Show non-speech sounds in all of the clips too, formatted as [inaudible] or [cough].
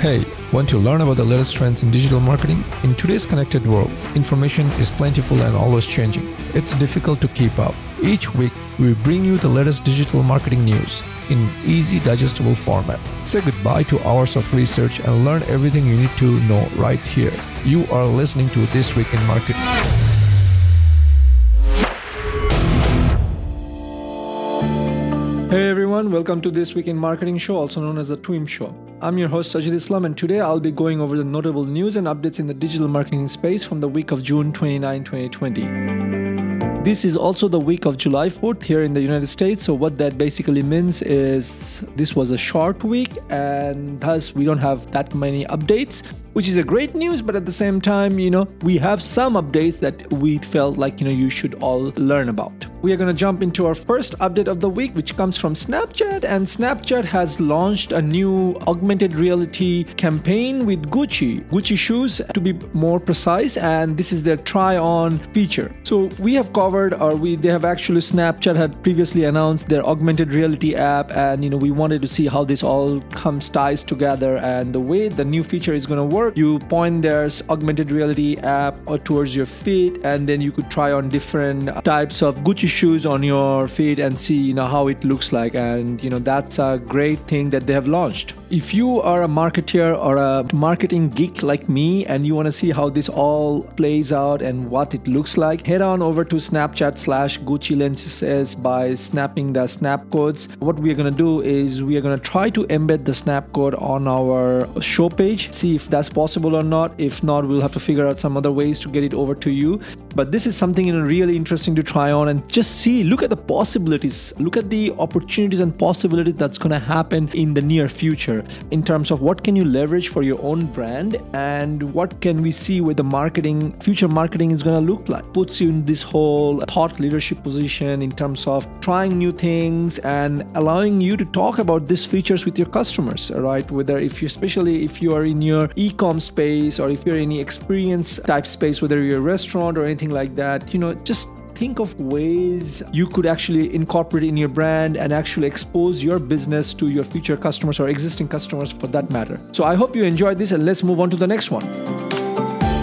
Hey, want to learn about the latest trends in digital marketing? In today's connected world, information is plentiful and always changing. It's difficult to keep up. Each week, we bring you the latest digital marketing news in easy digestible format. Say goodbye to hours of research and learn everything you need to know right here. You are listening to This Week in Marketing. Hey everyone, welcome to This Week in Marketing show, also known as the TWIM show. I'm your host Sajid Islam, and today I'll be going over the notable news and updates in the digital marketing space from the week of June 29, 2020. This is also the week of July 4th here in the United States. So, what that basically means is this was a short week, and thus we don't have that many updates which is a great news but at the same time you know we have some updates that we felt like you know you should all learn about. We are going to jump into our first update of the week which comes from snapchat and snapchat has launched a new augmented reality campaign with gucci gucci shoes to be more precise and this is their try on feature. So we have covered or we they have actually snapchat had previously announced their augmented reality app and you know we wanted to see how this all comes ties together and the way the new feature is going to work work, you point their augmented reality app towards your feet, and then you could try on different types of Gucci shoes on your feet and see you know how it looks like. And you know that's a great thing that they have launched. If you are a marketer or a marketing geek like me and you want to see how this all plays out and what it looks like, head on over to Snapchat slash Gucci lenses by snapping the snap codes. What we are going to do is we are going to try to embed the snap code on our show page, see if that's possible or not. If not, we'll have to figure out some other ways to get it over to you. But this is something really interesting to try on and just see, look at the possibilities, look at the opportunities and possibilities that's going to happen in the near future in terms of what can you leverage for your own brand and what can we see where the marketing future marketing is going to look like. Puts you in this whole thought leadership position in terms of trying new things and allowing you to talk about these features with your customers right? Whether if you especially if you are in your e-com space or if you're in any experience type space whether you're a restaurant or anything like that you know just think of ways you could actually incorporate in your brand and actually expose your business to your future customers or existing customers for that matter. So I hope you enjoyed this and let's move on to the next one.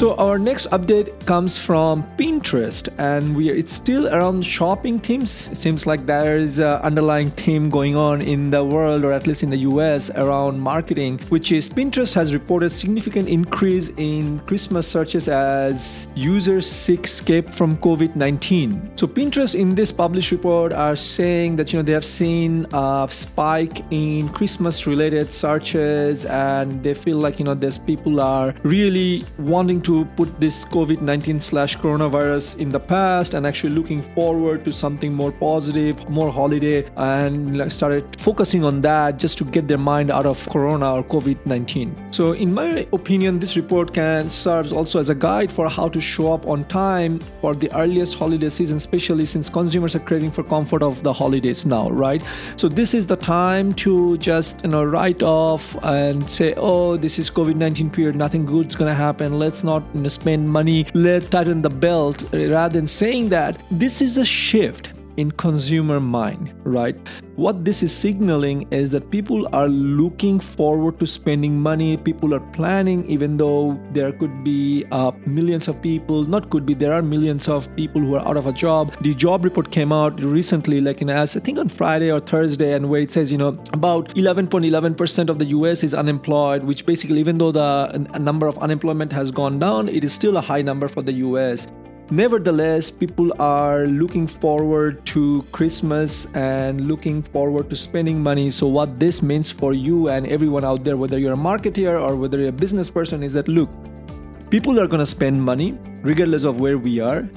So our next update comes from Pinterest, and we are, it's still around shopping themes. It seems like there is an underlying theme going on in the world, or at least in the US, around marketing, which is Pinterest has reported significant increase in Christmas searches as users seek escape from COVID-19. So Pinterest in this published report are saying that you know they have seen a spike in Christmas-related searches, and they feel like you know there's people are really wanting to to put this COVID 19 slash coronavirus in the past and actually looking forward to something more positive, more holiday, and started focusing on that just to get their mind out of corona or COVID 19. So, in my opinion, this report can serves also as a guide for how to show up on time for the earliest holiday season, especially since consumers are craving for comfort of the holidays now, right? So, this is the time to just you know write off and say, oh, this is COVID 19 period, nothing good's gonna happen. Let's not you spend money, let's tighten the belt. Rather than saying that, this is a shift in consumer mind, right? What this is signaling is that people are looking forward to spending money. People are planning, even though there could be uh, millions of people, not could be, there are millions of people who are out of a job. The job report came out recently, like in as I think on Friday or Thursday, and where it says, you know, about 11.11% of the US is unemployed, which basically, even though the number of unemployment has gone down, it is still a high number for the US. Nevertheless, people are looking forward to Christmas and looking forward to spending money. So, what this means for you and everyone out there, whether you're a marketer or whether you're a business person, is that look, people are going to spend money regardless of where we are,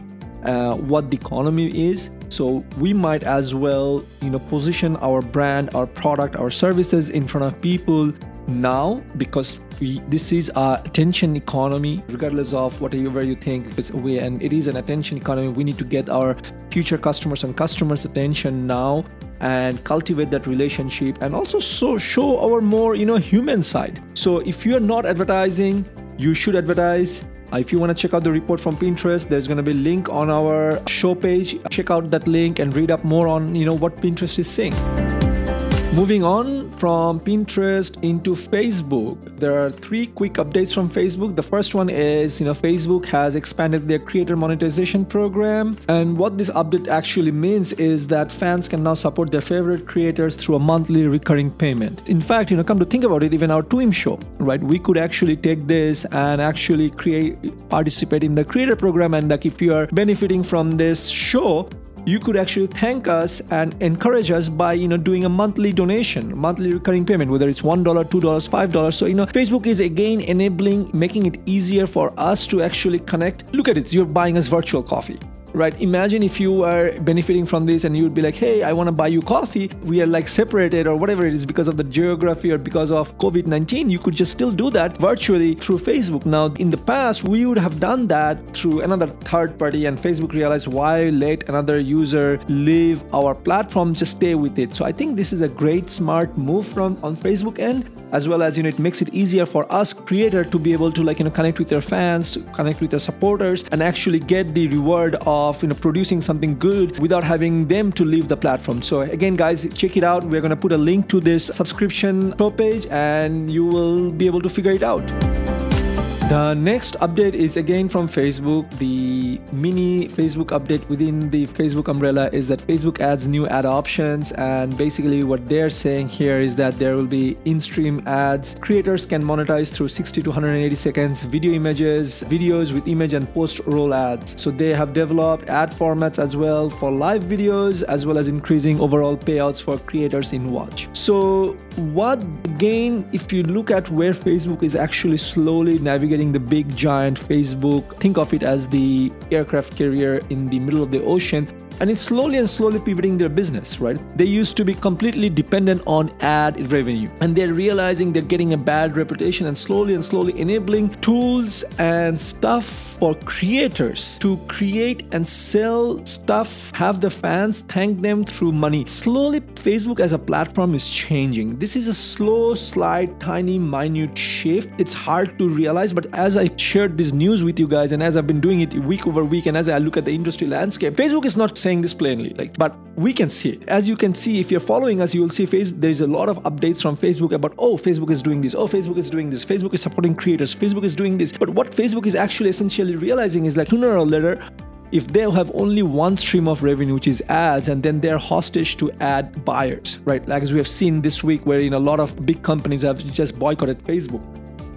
uh, what the economy is. So, we might as well, you know, position our brand, our product, our services in front of people now because we, this is a attention economy regardless of whatever you think we and it is an attention economy. We need to get our future customers and customers attention now and cultivate that relationship and also so show our more you know human side. So if you are not advertising you should advertise. Uh, if you want to check out the report from pinterest there's going to be a link on our show page. Check out that link and read up more on you know what pinterest is saying Moving on from Pinterest into Facebook, there are three quick updates from Facebook. The first one is, you know, Facebook has expanded their creator monetization program, and what this update actually means is that fans can now support their favorite creators through a monthly recurring payment. In fact, you know, come to think about it, even our Twim show, right? We could actually take this and actually create participate in the creator program, and like if you are benefiting from this show, you could actually thank us and encourage us by you know doing a monthly donation monthly recurring payment whether it's $1 $2 $5 so you know facebook is again enabling making it easier for us to actually connect. Look at it you're buying us virtual coffee right? Imagine if you are benefiting from this and you would be like, hey, I want to buy you coffee. We are like separated or whatever it is because of the geography or because of COVID 19. You could just still do that virtually through Facebook. Now, in the past, we would have done that through another third party, and Facebook realized why let another user leave our platform, just stay with it. So I think this is a great smart move from on Facebook end as well as you know it makes it easier for us creator to be able to like you know connect with their fans connect with their supporters and actually get the reward of you know producing something good without having them to leave the platform. So again guys check it out. We're to put a link to this subscription page and you will be able to figure it out the next update is again from Facebook. The mini Facebook update within the Facebook umbrella is that Facebook adds new ad options. And basically, what they're saying here is that there will be in stream ads. Creators can monetize through 60 to 180 seconds video images, videos with image and post roll ads. So they have developed ad formats as well for live videos, as well as increasing overall payouts for creators in watch. So, what again, if you look at where Facebook is actually slowly navigating the big giant Facebook. Think of it as the aircraft carrier in the middle of the ocean and it's slowly and slowly pivoting their business, right? They used to be completely dependent on ad revenue, and they're realizing they're getting a bad reputation and slowly and slowly enabling tools and stuff for creators to create and sell stuff, have the fans thank them through money. Slowly, Facebook as a platform is changing. This is a slow, slide, tiny, minute shift. It's hard to realize, but as I shared this news with you guys, and as I've been doing it week over week, and as I look at the industry landscape, Facebook is not saying this plainly, like, but we can see it. As you can see, if you're following us, you will see Facebook. There's a lot of updates from Facebook about, oh, Facebook is doing this, oh, Facebook is doing this, Facebook is supporting creators, Facebook is doing this. But what Facebook is actually essentially realizing is like sooner or later, if they have only one stream of revenue, which is ads, and then they're hostage to ad buyers, right? Like as we have seen this week, where in a lot of big companies have just boycotted Facebook.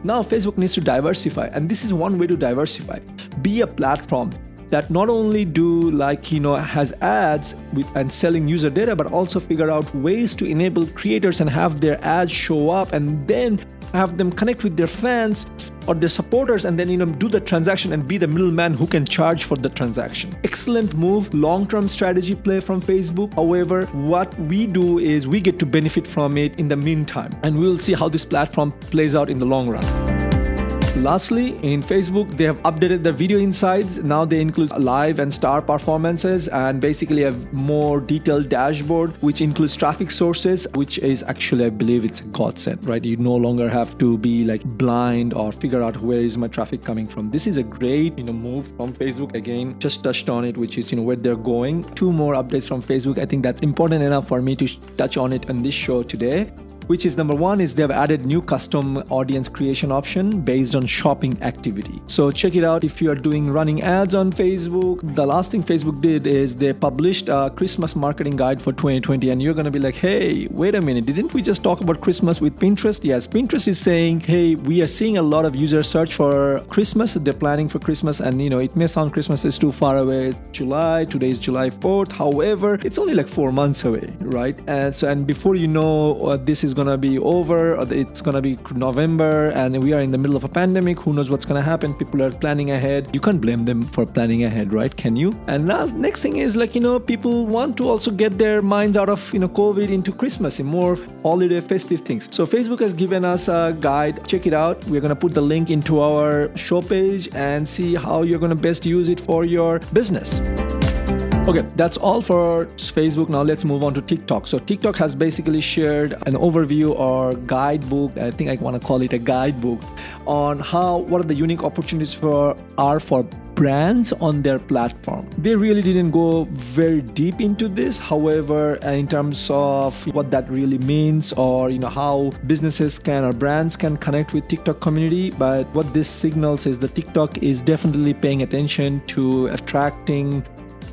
Now Facebook needs to diversify, and this is one way to diversify. Be a platform that not only do like you know has ads with and selling user data but also figure out ways to enable creators and have their ads show up and then have them connect with their fans or their supporters and then you know do the transaction and be the middleman who can charge for the transaction. Excellent move long-term strategy play from facebook. However what we do is we get to benefit from it in the meantime. And we'll see how this platform plays out in the long run Lastly, in Facebook, they have updated the video insights. Now they include live and star performances and basically a more detailed dashboard, which includes traffic sources, which is actually, I believe it's a godsend, right? You no longer have to be like blind or figure out where is my traffic coming from. This is a great, you know, move from Facebook. Again, just touched on it, which is, you know, where they're going. Two more updates from Facebook. I think that's important enough for me to touch on it on this show today which is number one is they've added new custom audience creation option based on shopping activity. So check it out if you are doing running ads on Facebook. The last thing Facebook did is they published a Christmas marketing guide for 2020 and you're going to be like, "Hey, wait a minute, didn't we just talk about Christmas with Pinterest?" Yes, Pinterest is saying, "Hey, we are seeing a lot of users search for Christmas. They're planning for Christmas and you know, it may sound Christmas is too far away. July, today is July 4th. However, it's only like 4 months away, right? And so and before you know uh, this is gonna be over uh, it's gonna be november and we are in the middle of a pandemic who knows what's gonna happen people are planning ahead. You can't blame them for planning ahead right? Can you? And last next thing is like you know people want to also get their minds out of you know covid into christmas and more holiday festive things. So facebook has given us a guide. Check it out. We're gonna put the link into our show page and see how you're gonna best use it for your business Okay, that's all for Facebook. Now let's move on to TikTok. So TikTok has basically shared an overview or guidebook. I think I want to call it a guidebook on how what are the unique opportunities for are for brands on their platform. They really didn't go very deep into this. However, uh, in terms of what that really means or you know how businesses can or brands can connect with TikTok community, but what this signals is that TikTok is definitely paying attention to attracting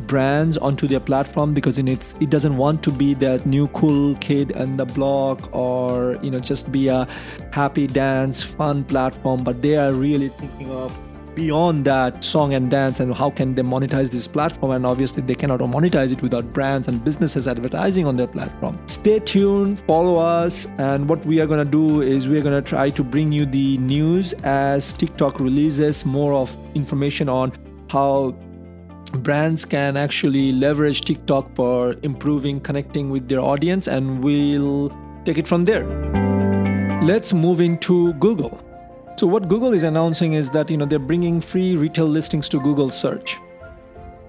brands onto their platform because in it it doesn't want to be that new cool kid in the block or you know just be a happy dance fun platform. But they are really thinking of beyond that song and dance and how can they monetize this platform. And obviously they cannot monetize it without brands and businesses advertising on their platform. Stay tuned follow us. And what we are going to do is we're going to try to bring you the news as tiktok releases more of information on how brands can actually leverage TikTok for improving connecting with their audience, and we'll take it from there. Let's move into Google. So what Google is announcing is that you know they're bringing free retail listings to Google search.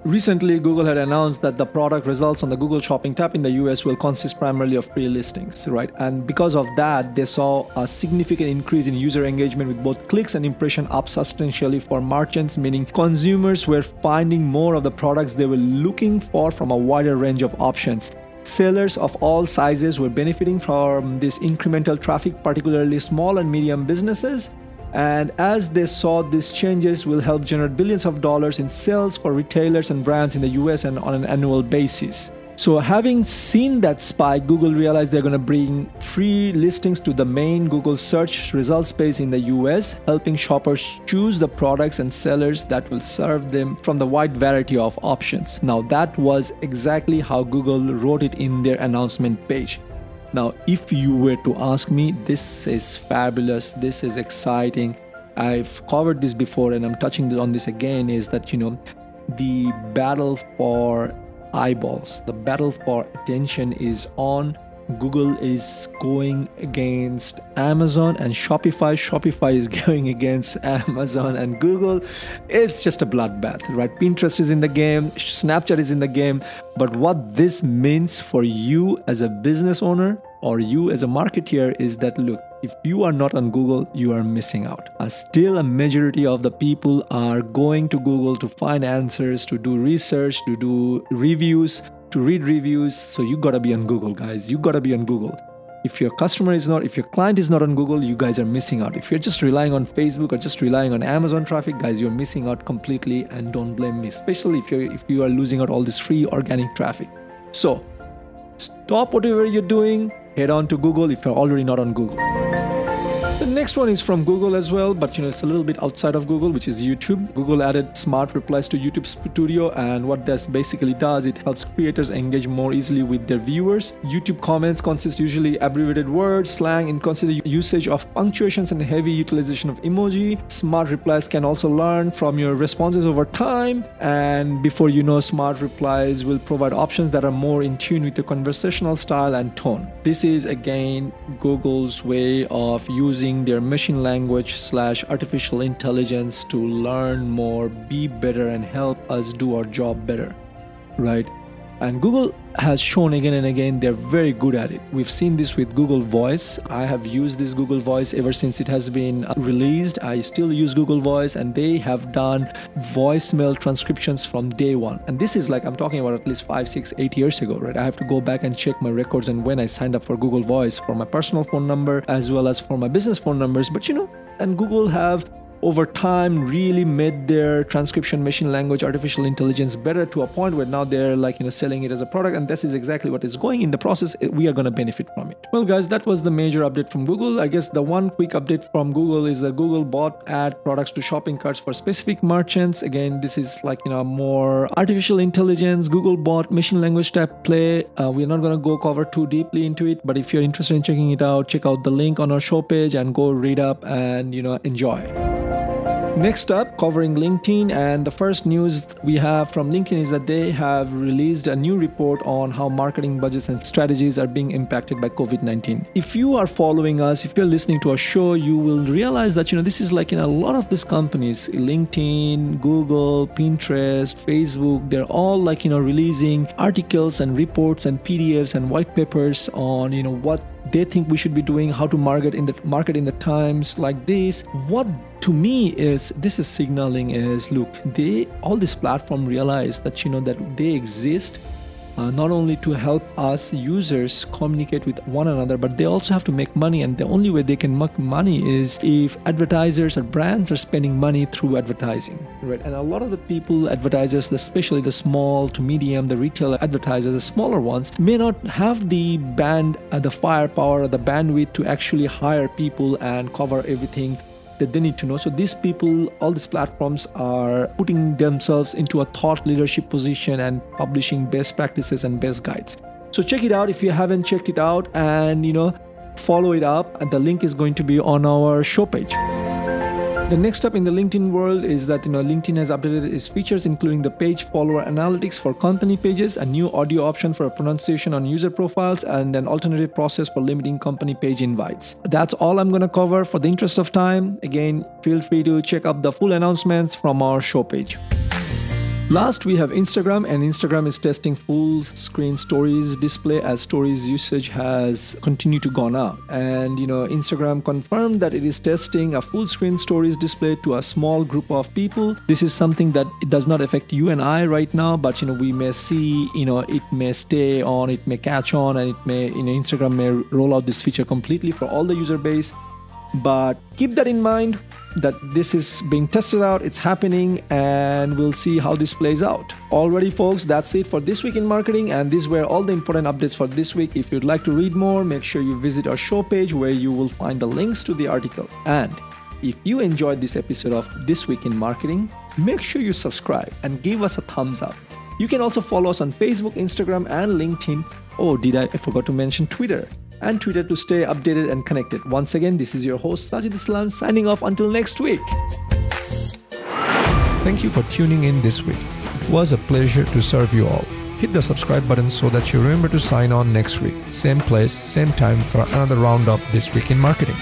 Recently, Google had announced that the product results on the Google Shopping tab in the US will consist primarily of free listings, right? And because of that, they saw a significant increase in user engagement with both clicks and impression up substantially for merchants, meaning consumers were finding more of the products they were looking for from a wider range of options. Sellers of all sizes were benefiting from this incremental traffic, particularly small and medium businesses and as they saw, these changes will help generate billions of dollars in sales for retailers and brands in the US and on an annual basis. So, having seen that spike, Google realized they're going to bring free listings to the main Google search results page in the US, helping shoppers choose the products and sellers that will serve them from the wide variety of options. Now, that was exactly how Google wrote it in their announcement page. Now, if you were to ask me, this is fabulous, this is exciting. I've covered this before and I'm touching on this again is that, you know, the battle for eyeballs, the battle for attention is on. Google is going against Amazon and Shopify. Shopify is [laughs] going against Amazon and Google. It's just a bloodbath, right? Pinterest is in the game, Snapchat is in the game. But what this means for you as a business owner or you as a marketeer is that look, if you are not on Google, you are missing out. Uh, still, a majority of the people are going to Google to find answers, to do research, to do reviews to read reviews. So you gotta be on Google, guys. You gotta be on Google. If your customer is not, if your client is not on Google, you guys are missing out. If you're just relying on Facebook or just relying on Amazon traffic, guys, you're missing out completely. And don't blame me, especially if you're if you are losing out all this free organic traffic. So stop whatever you're doing, head on to Google if you're already not on Google. The next one is from Google as well, but you know it's a little bit outside of Google, which is YouTube. Google added smart replies to YouTube Studio, and what this basically does, it helps creators engage more easily with their viewers. YouTube comments consist usually abbreviated words, slang, inconsiderate usage of punctuations, and heavy utilization of emoji. Smart replies can also learn from your responses over time, and before you know, smart replies will provide options that are more in tune with your conversational style and tone. This is again Google's way of using using their machine language slash artificial intelligence to learn more, be better, and help us do our job better, right? And Google has shown again and again they're very good at it. We've seen this with Google Voice. I have used this Google Voice ever since it has been uh, released. I still use Google Voice and they have done voicemail transcriptions from day one. And this is like I'm talking about at least five, six, eight years ago, right? I have to go back and check my records and when I signed up for Google Voice for my personal phone number as well as for my business phone numbers. But you know, and Google have over time really made their transcription machine language artificial intelligence better to a point where now they're like you know selling it as a product and this is exactly what is going in the process. We are going to benefit from it. Well guys that was the major update from google. I guess the one quick update from google is that google bot add products to shopping carts for specific merchants. Again this is like you know more artificial intelligence. Google bot machine language type play. Uh, we're not going to go cover too deeply into it but if you're interested in checking it out check out the link on our show page and go read up and you know enjoy Next up, covering LinkedIn, and the first news we have from LinkedIn is that they have released a new report on how marketing budgets and strategies are being impacted by COVID 19. If you are following us, if you're listening to our show, you will realize that you know this is like in a lot of these companies, LinkedIn, Google, Pinterest, Facebook, they're all like you know releasing articles and reports and PDFs and white papers on you know what they think we should be doing, how to market in the market in the times like this. What to me is this is signaling is look, they all this platform realize that you know that they exist uh, not only to help us users communicate with one another, but they also have to make money. And the only way they can make money is if advertisers or brands are spending money through advertising, right? And a lot of the people, advertisers, especially the small to medium, the retail advertisers, the smaller ones, may not have the band, uh, the firepower, the bandwidth to actually hire people and cover everything that they need to know. So these people, all these platforms are putting themselves into a thought leadership position and publishing best practices and best guides. So check it out if you haven't checked it out and you know follow it up and the link is going to be on our show page. The next step in the LinkedIn world is that you know LinkedIn has updated its features, including the page follower analytics for company pages, a new audio option for pronunciation on user profiles, and an alternative process for limiting company page invites. That's all I'm gonna cover for the interest of time. Again, feel free to check out the full announcements from our show page. Last, we have Instagram, and Instagram is testing full screen stories display as stories usage has continued to gone up. And you know, Instagram confirmed that it is testing a full screen stories display to a small group of people. This is something that it does not affect you and I right now, but you know, we may see, you know, it may stay on, it may catch on, and it may, you know, Instagram may roll out this feature completely for all the user base. But keep that in mind that this is being tested out, it's happening, and we'll see how this plays out. Alrighty, folks, that's it for this week in marketing, and these were all the important updates for this week. If you'd like to read more, make sure you visit our show page where you will find the links to the article. And if you enjoyed this episode of This Week in Marketing, make sure you subscribe and give us a thumbs up. You can also follow us on Facebook, Instagram, and LinkedIn. Oh, did I, I forgot to mention Twitter and Twitter to stay updated and connected. Once again, this is your host Sajid Islam signing off until next week. Thank you for tuning in this week. It was a pleasure to serve you all. Hit the subscribe button so that you remember to sign on next week. Same place, same time for another round of This Week in Marketing.